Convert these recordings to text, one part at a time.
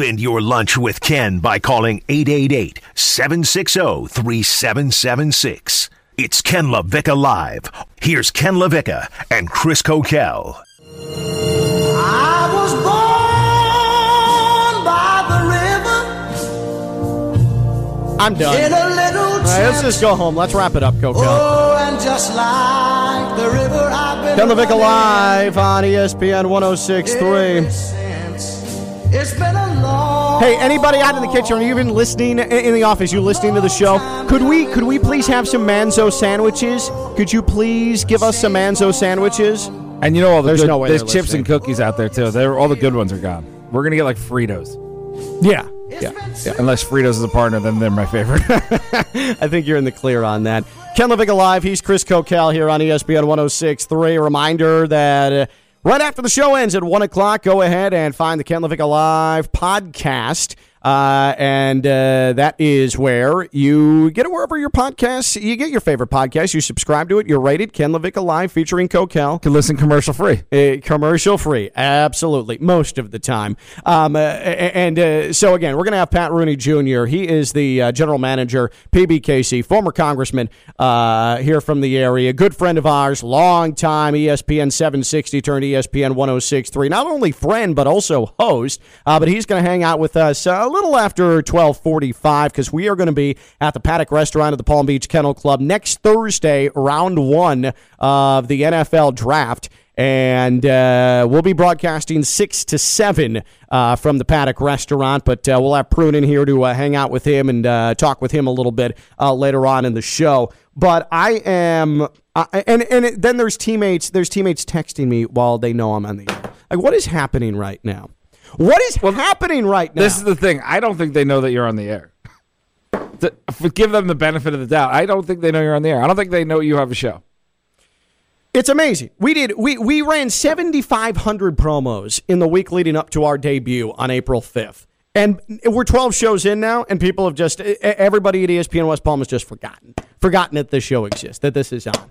Spend your lunch with Ken by calling 888 760 3776. It's Ken LaVicka Live. Here's Ken LaVicka and Chris Kokell. I was born by the river I'm done. in a little All right, let's just go home. Let's wrap it up, Coco. Oh, and just like the river I've been Ken LaVicka live on ESPN 1063. Hey, anybody out in the kitchen? Are you even listening in in the office? You listening to the show? Could we could we please have some Manzo sandwiches? Could you please give us some Manzo sandwiches? And you know all the There's good, no way there's chips listening. and cookies out there too. They're all the good ones are gone. We're gonna get like Fritos. Yeah. Yeah, yeah. Unless Fritos is a partner, then they're my favorite. I think you're in the clear on that. Ken LaVicka Live. He's Chris Kokell here on ESPN 106.3. Reminder that uh, right after the show ends at 1 o'clock, go ahead and find the Ken LaVicka Live podcast. Uh, and uh, that is where you get it wherever your podcasts, you get your favorite podcast. You subscribe to it. You're rated. Ken LaVicka Live featuring Kokell. Can listen commercial free. Uh, commercial free, absolutely, most of the time. Um, uh, and uh, so again, we're going to have Pat Rooney Jr. He is the uh, general manager, PBKC, former congressman uh, here from the area, good friend of ours, long time ESPN 760 turned ESPN 106.3. Not only friend but also host. Uh, but he's going to hang out with us little after 12:45 because we are going to be at the Paddock Restaurant at the Palm Beach Kennel Club next Thursday, round one of the NFL Draft and uh, we'll be broadcasting six to seven uh, from the Paddock Restaurant. But uh, we'll have Prune in here to uh, hang out with him and uh, talk with him a little bit uh, later on in the show. But I am, and and then there's teammates. There's teammates texting me while they know I'm on the air. Like, what is happening right now? What is happening right now? This is the thing. I don't think they know that you're on the air. To- give them the benefit of the doubt. I don't think they know you're on the air. I don't think they know you have a show. It's amazing. We did we we ran 7500 promos in the week leading up to our debut on April 5th. And we're 12 shows in now and people have just everybody at ESPN West Palm has just forgotten. Forgotten that this show exists, that this is on.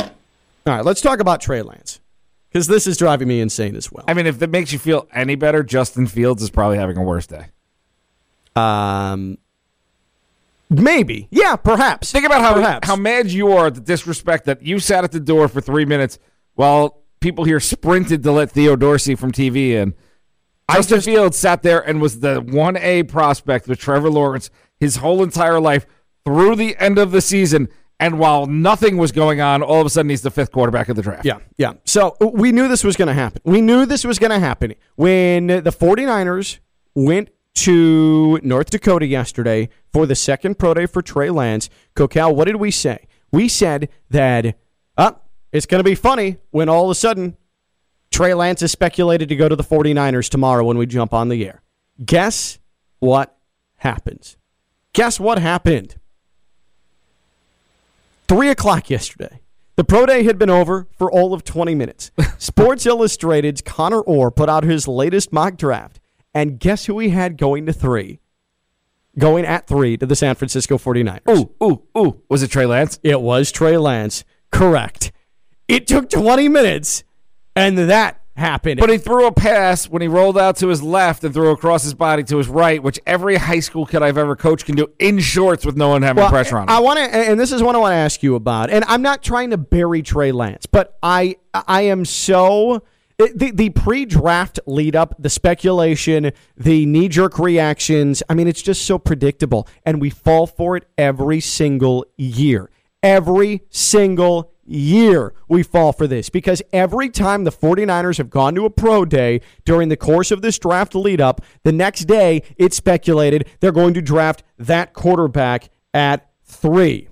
All right, let's talk about Trey Lance. Cuz this is driving me insane as well. I mean, if that makes you feel any better, Justin Fields is probably having a worse day. Um maybe. Yeah, perhaps. Think about how perhaps. how mad you are at the disrespect that you sat at the door for three minutes while people here sprinted to let Theo Dorsey from TV in. Justin Fields sat there and was the one A prospect with Trevor Lawrence his whole entire life through the end of the season. And while nothing was going on, all of a sudden he's the fifth quarterback of the draft. Yeah, yeah. So we knew this was going to happen. We knew this was going to happen. When the 49ers went to North Dakota yesterday for the second pro day for Trey Lance, Kokell, what did we say? We said that, uh, it's going to be funny when all of a sudden Trey Lance is speculated to go to the 49ers tomorrow when we jump on the air. Guess what happens? Guess what happened? Three o'clock yesterday. The pro day had been over for all of 20 minutes. Sports Illustrated's Connor Orr put out his latest mock draft. And guess who he had going to three? Going at three to the San Francisco 49ers. Ooh, ooh, ooh. Was it Trey Lance? It was Trey Lance. Correct. It took 20 minutes, and that happened. But he threw a pass when he rolled out to his left and threw across his body to his right, which every high school kid I've ever coached can do in shorts with no one having Well, pressure on him. I want to, and this is what I want to ask you about. And I'm not trying to bury Trey Lance, but I, I am so the the pre-draft lead up, the speculation, the knee-jerk reactions. I mean, it's just so predictable, and we fall for it every single year. Every single year we fall for this because every time the 49ers have gone to a pro day during the course of this draft lead up, the next day it's speculated they're going to draft that quarterback at three.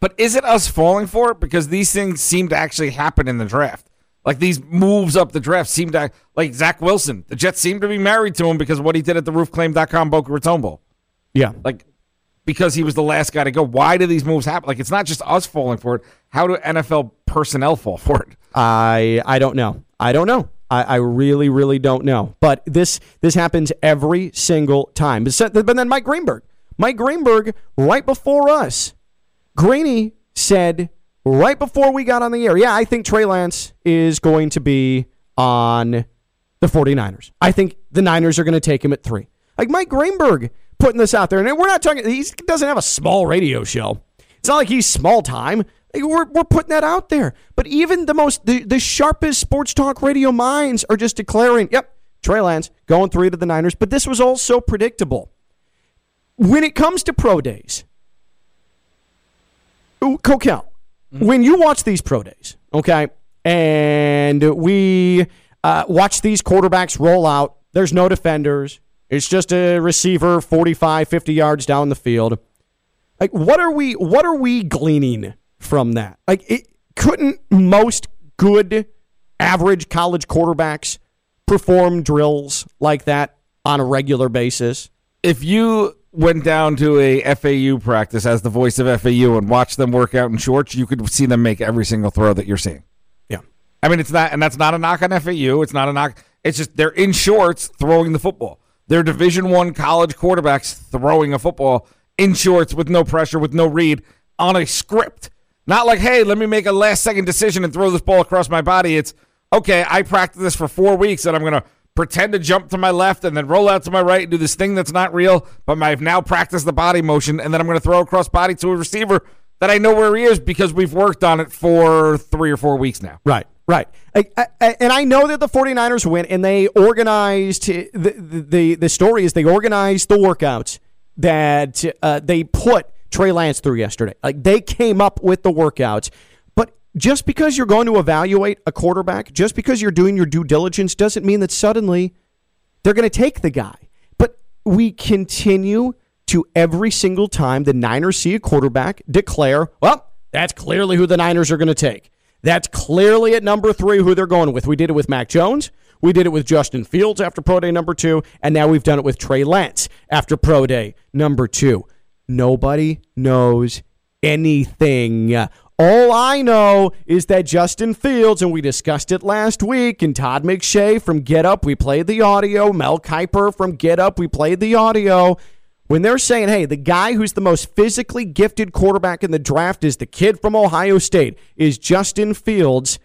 But is it us falling for it? Because these things seem to actually happen in the draft. Like these moves up the draft seem to, like Zach Wilson. The Jets seem to be married to him because of what he did at the roofclaim.com Boca Raton Bowl. Yeah. Like, because he was the last guy to go. Why do these moves happen? Like, it's not just us falling for it. How do NFL personnel fall for it? I I don't know. I don't know. I, I really, really don't know. But this this happens every single time. But but then Mike Greenberg, Mike Greenberg, right before us, Greeny said right before we got on the air, yeah, I think Trey Lance is going to be on the 49ers. I think the Niners are going to take him at three. Like Mike Greenberg putting this out there. And we're not talking, he doesn't have a small radio show. It's not like he's small time. We're, we're putting that out there. But even the most, the, the sharpest sports talk radio minds are just declaring, yep, Trey Lance going three to the Niners. But this was all so predictable. When it comes to pro days, Kokell, mm-hmm. when you watch these pro days, okay, and we uh, watch these quarterbacks roll out, there's no defenders. It's just a receiver 45, 50 yards down the field. Like, what are we? What are we gleaning from that? Like, it, couldn't most good, average college quarterbacks perform drills like that on a regular basis? If you went down to a FAU practice as the voice of FAU and watched them work out in shorts, you could see them make every single throw that you're seeing. Yeah. I mean, it's not, and that's not a knock on FAU. It's not a knock. It's just they're in shorts throwing the football. They're Division One college quarterbacks throwing a football in shorts with no pressure, with no read on a script. Not like, hey, let me make a last second decision and throw this ball across my body. It's okay. I practiced this for four weeks, and I'm gonna pretend to jump to my left and then roll out to my right and do this thing that's not real, but I've now practiced the body motion, and then I'm going to throw across body to a receiver that I know where he is because we've worked on it for three or four weeks now. Right. Right. I, I, and I know that the 49ers went and they organized the, the, the story is they organized the workouts that uh, they put Trey Lance through yesterday. Like they came up with the workouts But just because you're going to evaluate a quarterback, just because you're doing your due diligence, doesn't mean that suddenly they're going to take the guy. But we continue to every single time the Niners see a quarterback declare, well, that's clearly who the Niners are going to take. That's clearly at number three who they're going with. We did it with Mac Jones. We did it with Justin Fields after Pro Day number two. And now we've done it with Trey Lance after Pro Day number two. Nobody knows anything. All I know is that Justin Fields, and we discussed it last week, and Todd McShay from Get Up, we played the audio. Mel Kiper from Get Up, we played the audio. When they're saying, hey, the guy who's the most physically gifted quarterback in the draft is the kid from Ohio State, is Justin Fields,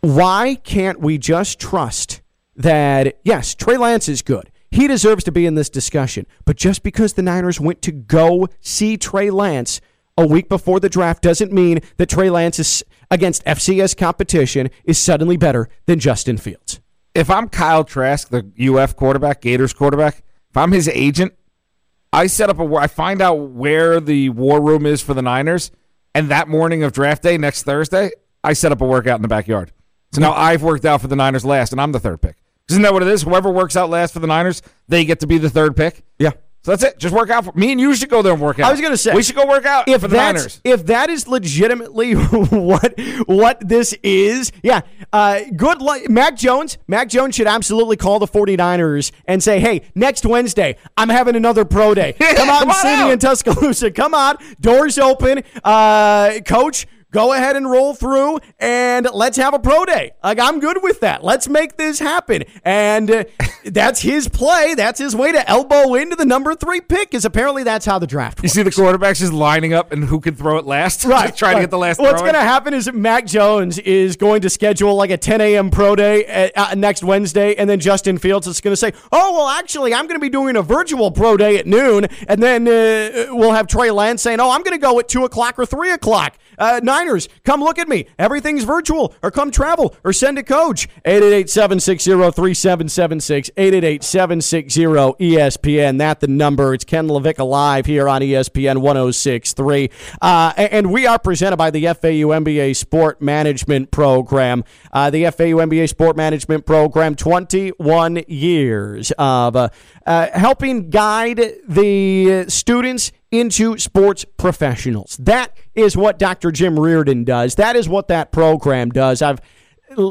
why can't we just trust that, yes, Trey Lance is good? He deserves to be in this discussion. But just because the Niners went to go see Trey Lance, a week before the draft doesn't mean that Trey Lance is against FCS competition is suddenly better than Justin Fields. If I'm Kyle Trask, the UF quarterback, Gators quarterback, if I'm his agent, I set up a I find out where the war room is for the Niners, and that morning of draft day next Thursday, I set up a workout in the backyard. So now I've worked out for the Niners last, and I'm the third pick. Isn't that what it is? Whoever works out last for the Niners, they get to be the third pick. Yeah. So that's it. Just work out. For, me and you should go there and work out. I was going to say we should go work out if for the Niners. If that is legitimately what what this is, yeah. Uh, good luck, Mac Jones. Mac Jones should absolutely call the 49ers and say, "Hey, next Wednesday, I'm having another pro day. Come out and see me in Tuscaloosa. Come on, doors open. Uh, coach, go ahead and roll through and let's have a pro day. Like, I'm good with that. Let's make this happen. And uh, that's his play. That's his way to elbow into the number three pick, is apparently that's how the draft works. You see the quarterbacks just lining up and who can throw it last? Right. trying right. to get the last What's going to happen is Mac Jones is going to schedule like a 10 a.m. pro day at, uh, next Wednesday, and then Justin Fields is going to say, oh, well, actually, I'm going to be doing a virtual pro day at noon, and then uh, we'll have Trey Lance saying, oh, I'm going to go at 2 o'clock or 3 o'clock. Uh, Niners, come look at me. Everything's virtual, or come travel, or send a coach. 888 760 3776. 888 760 ESPN. That the number. It's Ken LaVicka Live here on ESPN 1063. Uh, and we are presented by the FAU MBA Sport Management Program. Uh, the FAU MBA Sport Management Program, 21 years of uh, uh, helping guide the students into sports professionals. That is what Dr. Jim Riordan does. That is what that program does. I've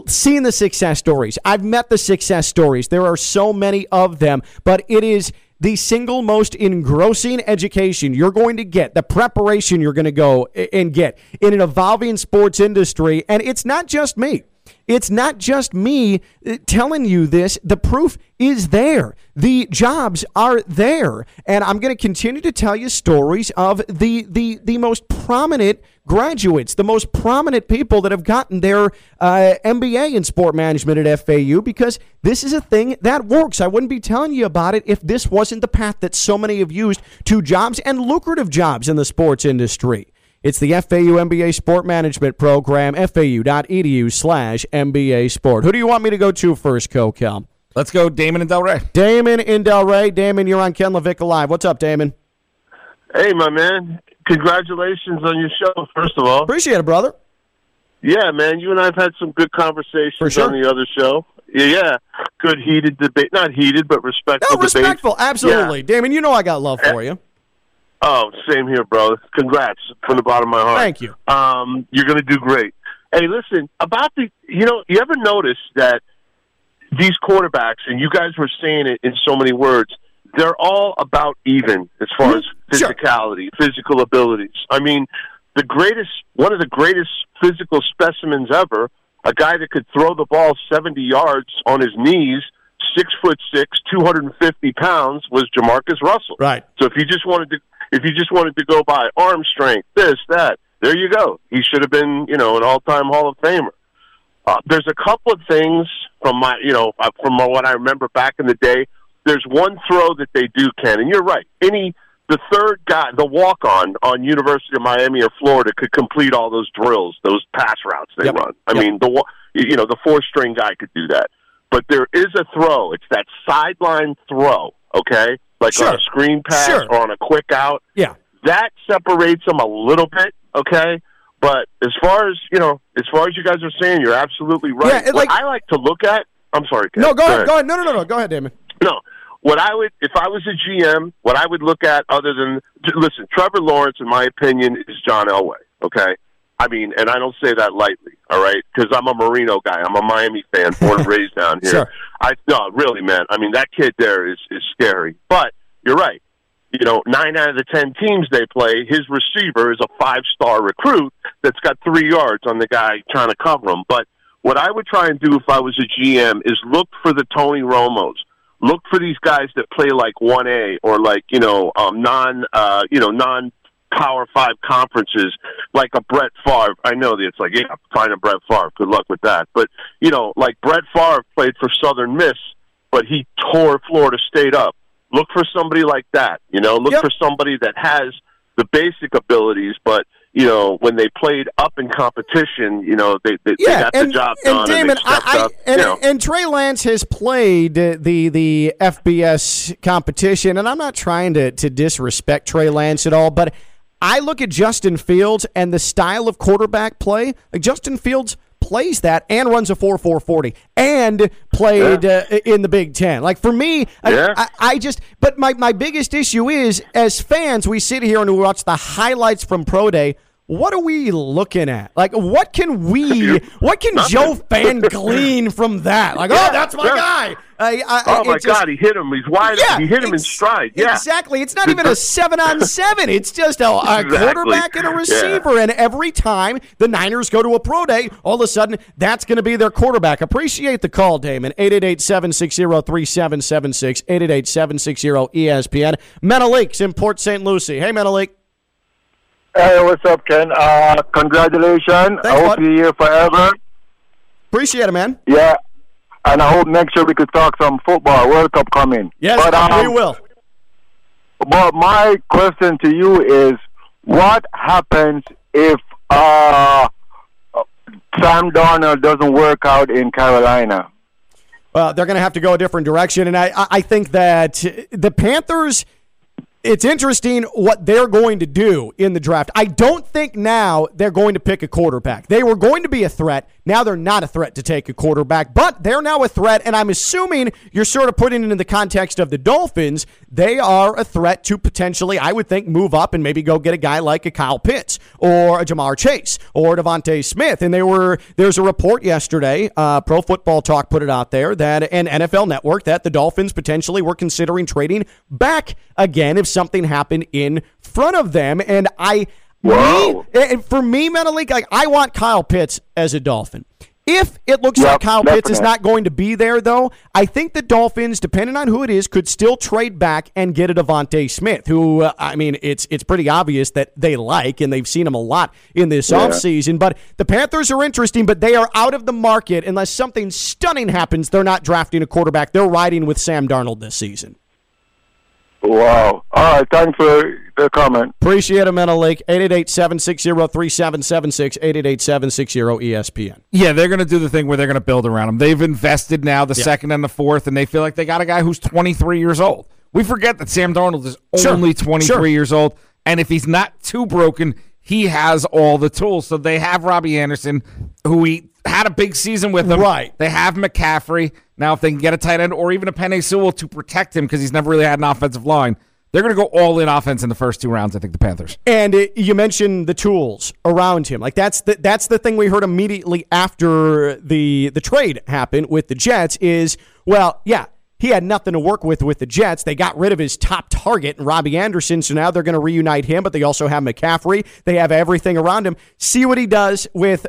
seen the success stories. I've met the success stories. There are so many of them, but it is the single most engrossing education you're going to get, the preparation you're going to go and get in an evolving sports industry. And it's not just me. It's not just me uh, telling you this. The proof is there. The jobs are there. And I'm going to continue to tell you stories of the, the, the most prominent graduates, the most prominent people that have gotten their uh, MBA in sport management at FAU because this is a thing that works. I wouldn't be telling you about it if this wasn't the path that so many have used to jobs and lucrative jobs in the sports industry. It's the FAU MBA Sport Management Program, fau.edu slash MBA Sport. Who do you want me to go to first, Kokell? Let's go Damon and Delray. Damon in Delray. Damon, you're on Ken LaVicka Live. What's up, Damon? Hey, my man. Congratulations on your show, first of all. Appreciate it, brother. Yeah, man. You and I have had some good conversations For sure. on the other show. Yeah, yeah. Good heated debate. Not heated, but respectful No, respectful. debates. Absolutely. Damon, you know I got love for you. Oh, same here, bro. Congrats from the bottom of my heart. Thank you. Um, you're going to do great. Hey, listen, about the, you know, you ever notice that these quarterbacks, and you guys were saying it in so many words, they're all about even as far as Mm-hmm. Sure. physicality, physical abilities. I mean, the greatest, one of the greatest physical specimens ever, a guy that could throw the ball 70 yards on his knees, six foot six, 250 pounds, was Jamarcus Russell. Right. So if you just wanted to, if you just wanted to go by arm strength, this, that, there you go. He should have been, you know, an all-time Hall of Famer. Uh, there's a couple of things from my, you know, uh, from what I remember back in the day. There's one throw that they do, Ken, and you're right. Any the third guy, the walk-on on University of Miami or Florida, could complete all those drills, those pass routes they Yep. run. I Yep. mean, the you know the four-string guy could do that. But there is a throw. It's that sideline throw, okay, like Sure. on a screen pass Sure. or on a quick out Yeah. that separates them a little bit, okay? But as far as you know, as far as you guys are saying, you're absolutely right. Yeah, like- I like to look at, I'm sorry. Ken. No, go ahead. Go ahead. No, no, no, no. Go ahead, Damon. No, what I would, if I was a GM, what I would look at, other than listen, Trevor Lawrence, in my opinion, is John Elway. Okay, I mean, and I don't say that lightly. All right, because I'm a Marino guy. I'm a Miami fan, born and raised down here. Sure. I no, really, man. I mean, that kid there is is scary. But you're right. You know, nine out of the ten teams they play, his receiver is a five star recruit that's got three yards on the guy trying to cover him. But what I would try and do if I was a GM is look for the Tony Romos. Look for these guys that play like one A or like you know um, non uh, you know non Power Five conferences like a Brett Favre. I know that it's like yeah, find a Brett Favre. Good luck with that. But you know, like Brett Favre played for Southern Miss, but he tore Florida State up. Look for somebody like that. You know, look Yep. for somebody that has the basic abilities, but you know, when they played up in competition, you know, they they, they Yeah, got and, the job and done Damon, and they stepped I, I, up. and, you know. and Trey Lance has played the the FBS competition, and I'm not trying to to disrespect Trey Lance at all, but I look at Justin Fields and the style of quarterback play. Like Justin Fields plays that and runs a 4 4 40 and played uh, in the Big Ten. Like for me, I- I, I just, but my, my biggest issue is as fans, we sit here and we watch the highlights from Pro Day. What are we looking at? Like, what can we, what can Joe Fan glean from that? Like, oh, that's my yeah. guy. I, I, oh my just- God, he hit him. He's wide. yeah, he hit him in stride. Yeah, exactly. It's not even a seven on seven. It's just a, a Exactly. quarterback and a Yeah. receiver. And every time the Niners go to a pro day, all of a sudden that's going to be their quarterback. Appreciate the call, Damon. 888 760 3776. 888 760 ESPN. Menelik's in Port St. Lucie. Hey, Menelik. Hey, what's up, Ken? Uh, congratulations. Thanks, I hope bud. you're here forever. Appreciate it, man. Yeah. And I hope next year we could talk some football. World Cup coming. Yes, but, um, we will. But my question to you is, what happens if uh, Sam Darnold doesn't work out in Carolina? Well, they're going to have to go a different direction. And I, I- I think that the Panthers, it's interesting what they're going to do in the draft. I don't think now they're going to pick a quarterback. They were going to be a threat. Now they're not a threat to take a quarterback, but they're now a threat. And I'm assuming you're sort of putting it in the context of the Dolphins. They are a threat to potentially, I would think, move up and maybe go get a guy like a Kyle Pitts or a Ja'Marr Chase or DeVonta Smith. And they were there's a report yesterday, uh, Pro Football Talk put it out there that an NFL Network that the Dolphins potentially were considering trading back again if something happened in front of them. And I me, and for me, mentally, like I want Kyle Pitts as a Dolphin. If it looks Yep, like Kyle Pitts is not going to be there, though, I think the Dolphins, depending on who it is, could still trade back and get a DeVonta Smith, who, uh, I mean, it's it's pretty obvious that they like, and they've seen him a lot in this offseason. But the Panthers are interesting, but they are out of the market unless something stunning happens. They're not drafting a quarterback. They're riding with Sam Darnold this season. Wow. All right. Thanks for the comment. Appreciate it, Menelik. 888-760-3776, 888-760-ESPN. Yeah, they're going to do the thing where they're going to build around him. They've invested now the second and the fourth, and they feel like they got a guy who's 23 years old. We forget that Sam Darnold is Sure, only 23 sure. years old, and if he's not too broken, he has all the tools. So they have Robbie Anderson, who he had a big season with him. Right. They have McCaffrey. Now, if they can get a tight end or even a Penei Sewell to protect him because he's never really had an offensive line, they're going to go all in offense in the first two rounds. I think the Panthers. And it, you mentioned the tools around him. Like that's the that's the thing we heard immediately after the the trade happened with the Jets is well, yeah, he had nothing to work with with the Jets. They got rid of his top target, Robbie Anderson, so now they're going to reunite him, but they also have McCaffrey. They have everything around him. See what he does with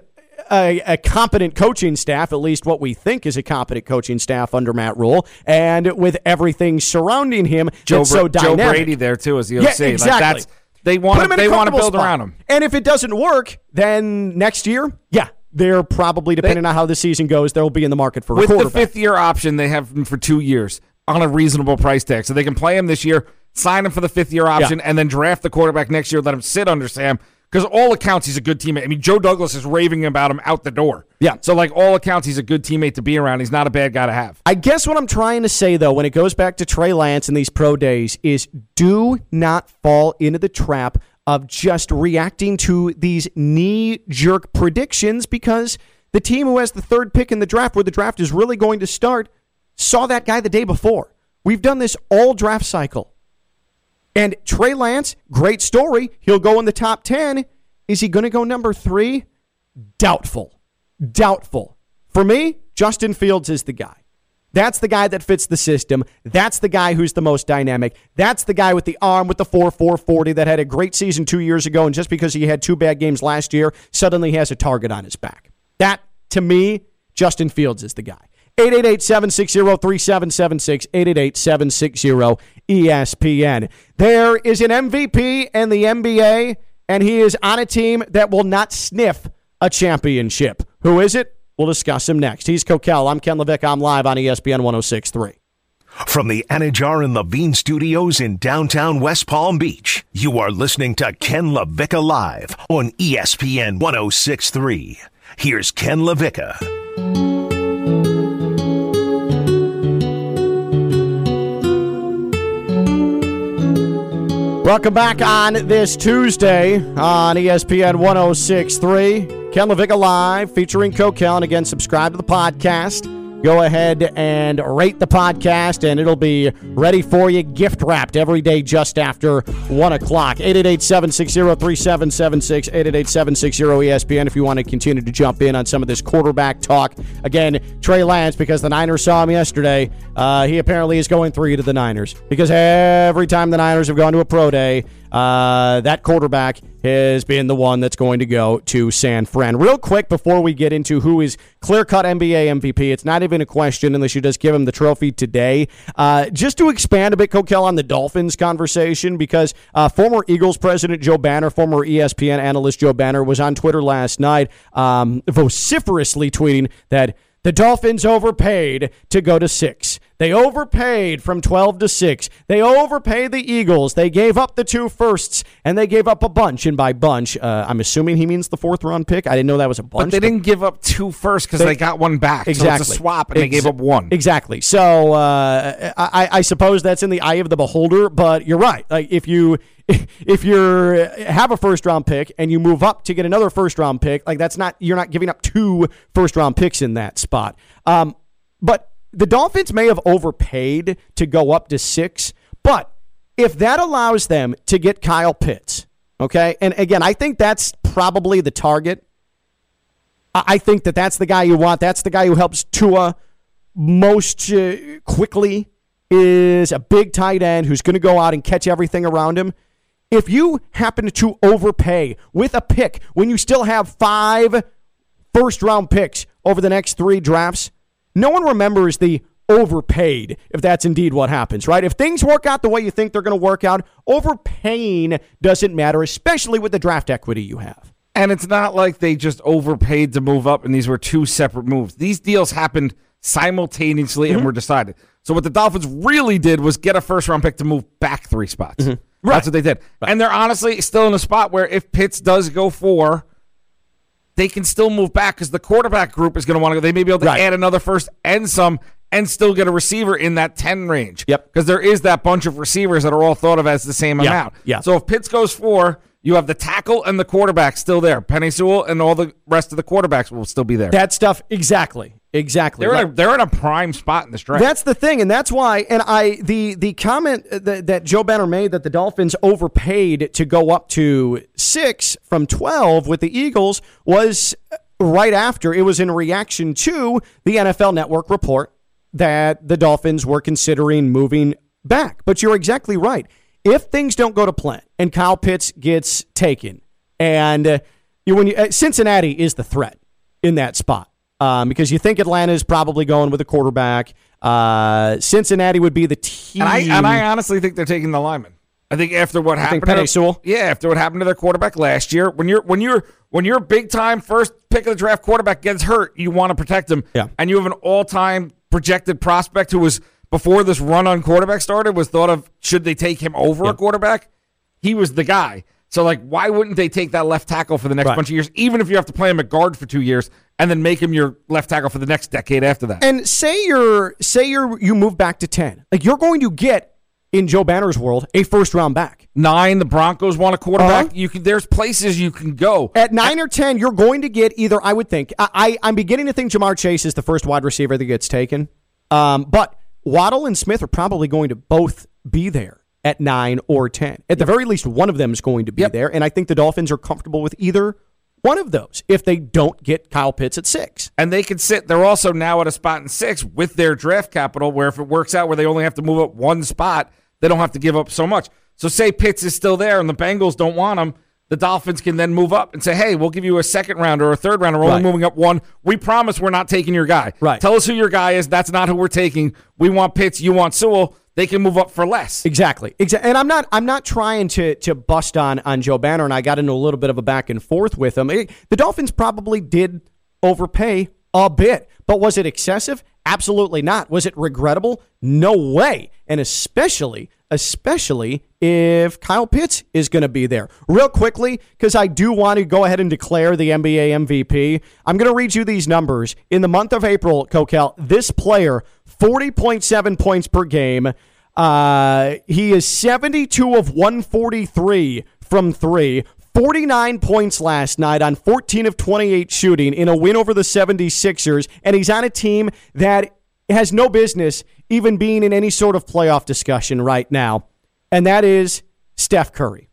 a, a competent coaching staff, at least what we think is a competent coaching staff under Matt Rhule, and with everything surrounding him Joe, that's so Joe. Brady there too as the OC. Yeah, Like, exactly. that's they want Put him in a they want to build spot. around him. And if it doesn't work, then next year, yeah, they're probably depending on how the season goes, they'll be in the market for a With the fifth year option, they have him for two years on a reasonable price tag, so they can play him this year, sign him for the fifth year option, and then draft the quarterback next year. Let him sit under Sam because all accounts he's a good teammate. I mean, Joe Douglas is raving about him out the door. Yeah. So like all accounts, he's a good teammate to be around. He's not a bad guy to have. I guess what I'm trying to say though, when it goes back to Trey Lance and these pro days, is do not fall into the trap of just reacting to these knee jerk predictions because the team who has the third pick in the draft, where the draft is really going to start, saw that guy the day before. We've done this all draft cycle. And Trey Lance, great story. He'll go in the top 10. Is he going to go number three? Doubtful. Doubtful. For me, Justin Fields is the guy. That's the guy that fits the system. That's the guy who's the most dynamic. That's the guy with the arm with the 4 4 40 that had a great season two years ago. And just because he had two bad games last year, suddenly he has a target on his back. That, to me, Justin Fields is the guy. 888 760 3776, 888 760 ESPN. There is an MVP in the NBA, and he is on a team that will not sniff a championship. Who is it? We'll discuss him next. He's Kokell. I'm Ken LaVicka. I'm live on ESPN 1063. From the Anajar and Levine studios in downtown West Palm Beach, you are listening to Ken LaVicka Live on ESPN 1063. Here's Ken LaVicka. Welcome back on this Tuesday on ESPN 1063. Ken LaVicka Live featuring Kokell. And again, subscribe to the podcast. Go ahead and rate the podcast, and it'll be ready for you, gift wrapped every day just after 1 o'clock. 888 760 3776, 888 760 ESPN if you want to continue to jump in on some of this quarterback talk. Again, Trey Lance, because the Niners saw him yesterday, uh, he apparently is going three to the Niners because every time the Niners have gone to a pro day, uh, that quarterback has been the one that's going to go to San Fran. Real quick before we get into who is clear cut NBA MVP, it's not even a question unless you just give him the trophy today. Uh, just to expand a bit, Kokell, on the Dolphins conversation, because uh, former Eagles president Joe Banner, former ESPN analyst Joe Banner, was on Twitter last night um, vociferously tweeting that the Dolphins overpaid to go to six. They overpaid from 12 to 6. They overpaid the Eagles. They gave up the two firsts, and they gave up a bunch. And by bunch, uh, I'm assuming he means the fourth round pick. I didn't know that was a bunch. But they didn't give up two firsts because They- they, got one back. Exactly. So it's a swap, and they gave up one. Exactly. So uh, I, I suppose that's in the eye of the beholder. But you're right. Like if you if you have a first round pick and you move up to get another first round pick, like that's not you're not giving up two first round picks in that spot. Um, but the Dolphins may have overpaid to go up to six, but if that allows them to get Kyle Pitts, okay, and again, I think that's probably the target. I think that that's the guy you want. That's the guy who helps Tua most uh, quickly. Is a big tight end who's going to go out and catch everything around him. If you happen to overpay with a pick when you still have five first round picks over the next three drafts, no one remembers the overpaid if that's indeed what happens, right? If things work out the way you think they're going to work out, overpaying doesn't matter, especially with the draft equity you have. And it's not like they just overpaid to move up and these were two separate moves. These deals happened simultaneously Mm-hmm. and were decided. So what the Dolphins really did was get a first round pick to move back three spots. Mm-hmm. That's what they did. And they're honestly still in a spot where if Pitts does go four, they can still move back because the quarterback group is going to want to go. They may be able to Right. add another first and some and still get a receiver in that 10 range. Yep. Because there is that bunch of receivers that are all thought of as the same Yeah. amount. Yeah. So if Pitts goes four, you have the tackle and the quarterback still there. Penei Sewell and all the rest of the quarterbacks will still be there. That stuff, exactly. Exactly. they're, Like- in a, they're in a prime spot in this draft. That's the thing, and that's why. And I the the comment that, that Joe Banner made that the Dolphins overpaid to go up to six from twelve with the Eagles was right after. It was in reaction to the NFL Network report that the Dolphins were considering moving back. But you're exactly right. If things don't go to plan and Kyle Pitts gets taken, and uh, you, when you, uh, Cincinnati is the threat in that spot um, because you think Atlanta is probably going with a quarterback. Uh, Cincinnati would be the team. and I and I honestly think they're taking the lineman. I think after what happened, to, Sewell? yeah, after what happened to their quarterback last year, when you're when you're when your big time first pick of the draft quarterback gets hurt, you want to protect him. Yeah. and you have an all time projected prospect who was before this run on quarterback started was thought of should they take him over a quarterback? He was the guy. So like, why wouldn't they take that left tackle for the next Right. bunch of years, even if you have to play him at guard for two years, and then make him your left tackle for the next decade after that? and say you're say you're you move back to ten, like you're going to get in Joe Banner's world a first round back. Nine, the Broncos want a quarterback. Uh-huh. You can. There's places you can go. At nine or ten, you're going to get either. I would think. I, I I'm beginning to think Ja'Marr Chase is the first wide receiver that gets taken. Um, but Waddle and Smith are probably going to both be there at nine or ten. At the very least, one of them is going to be Yep. there, and I think the Dolphins are comfortable with either one of those if they don't get Kyle Pitts at six. and they can sit. They're also now at a spot in six with their draft capital, where if it works out where they only have to move up one spot, they don't have to give up so much. So say Pitts is still there and the Bengals don't want him, the Dolphins can then move up and say, "Hey, we'll give you a second round or a third round. We're only Right. moving up one. We promise we're not taking your guy. Right. Tell us who your guy is. That's not who we're taking. We want Pitts. You want Sewell. They can move up for less. Exactly. Exactly. And I'm not I'm not trying to to bust on on Joe Banner and I got into a little bit of a back and forth with him. Eh, The Dolphins probably did overpay a bit, but was it excessive? Absolutely not. Was it regrettable? No way. And especially especially if Kyle Pitts is going to be there. Real quickly cuz I do want to go ahead and declare the NBA MVP. I'm going to read you these numbers. In the month of April, Kokell, this player 40.7 points per game. Uh, he is 72 of 143 from three. 49 points last night on 14 of 28 shooting in a win over the 76ers. And he's on a team that has no business even being in any sort of playoff discussion right now. And that is Steph Curry.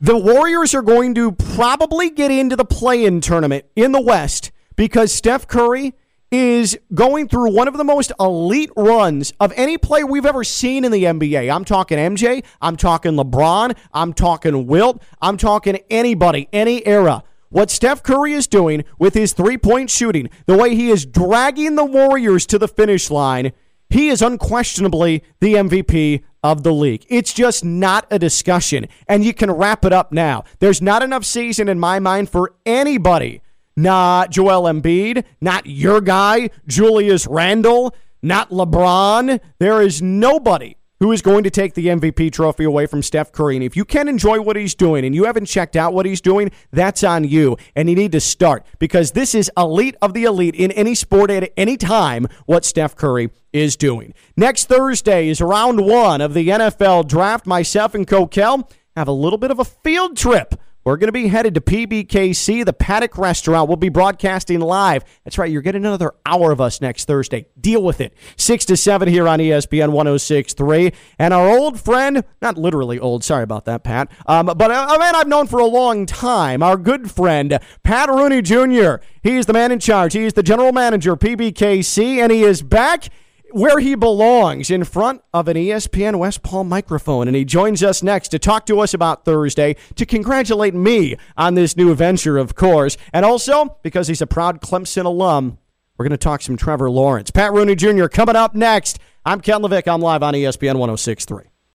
The Warriors are going to probably get into the play in tournament in the West because Steph Curry is going through one of the most elite runs of any player we've ever seen in the NBA. I'm talking MJ, I'm talking LeBron, I'm talking Wilt, I'm talking anybody, any era. What Steph Curry is doing with his three point shooting, the way he is dragging the Warriors to the finish line, he is unquestionably the MVP of the league. It's just not a discussion. And you can wrap it up now. There's not enough season in my mind for anybody. Not Joel Embiid, not your guy, Julius Randle, not LeBron. There is nobody who is going to take the MVP trophy away from Steph Curry. And if you can't enjoy what he's doing and you haven't checked out what he's doing, that's on you. And you need to start because this is elite of the elite in any sport at any time what Steph Curry is doing. Next Thursday is round one of the NFL draft. Myself and Kokell have a little bit of a field trip. We're going to be headed to PBKC, the Paddock Restaurant. We'll be broadcasting live. That's right, you're getting another hour of us next Thursday. Deal with it. 6 to 7 here on ESPN 1063. And our old friend, not literally old, sorry about that, Pat, um, but a, a man I've known for a long time, our good friend, Pat Rooney Jr. He's the man in charge. He's the general manager, PBKC, and he is back where he belongs in front of an ESPN West Palm microphone. And he joins us next to talk to us about Thursday, to congratulate me on this new venture, of course, and also because he's a proud Clemson alum. We're going to talk some Trevor Lawrence. Pat Rooney Jr. coming up next. I'm Ken LaVicka. I'm live on ESPN 1063.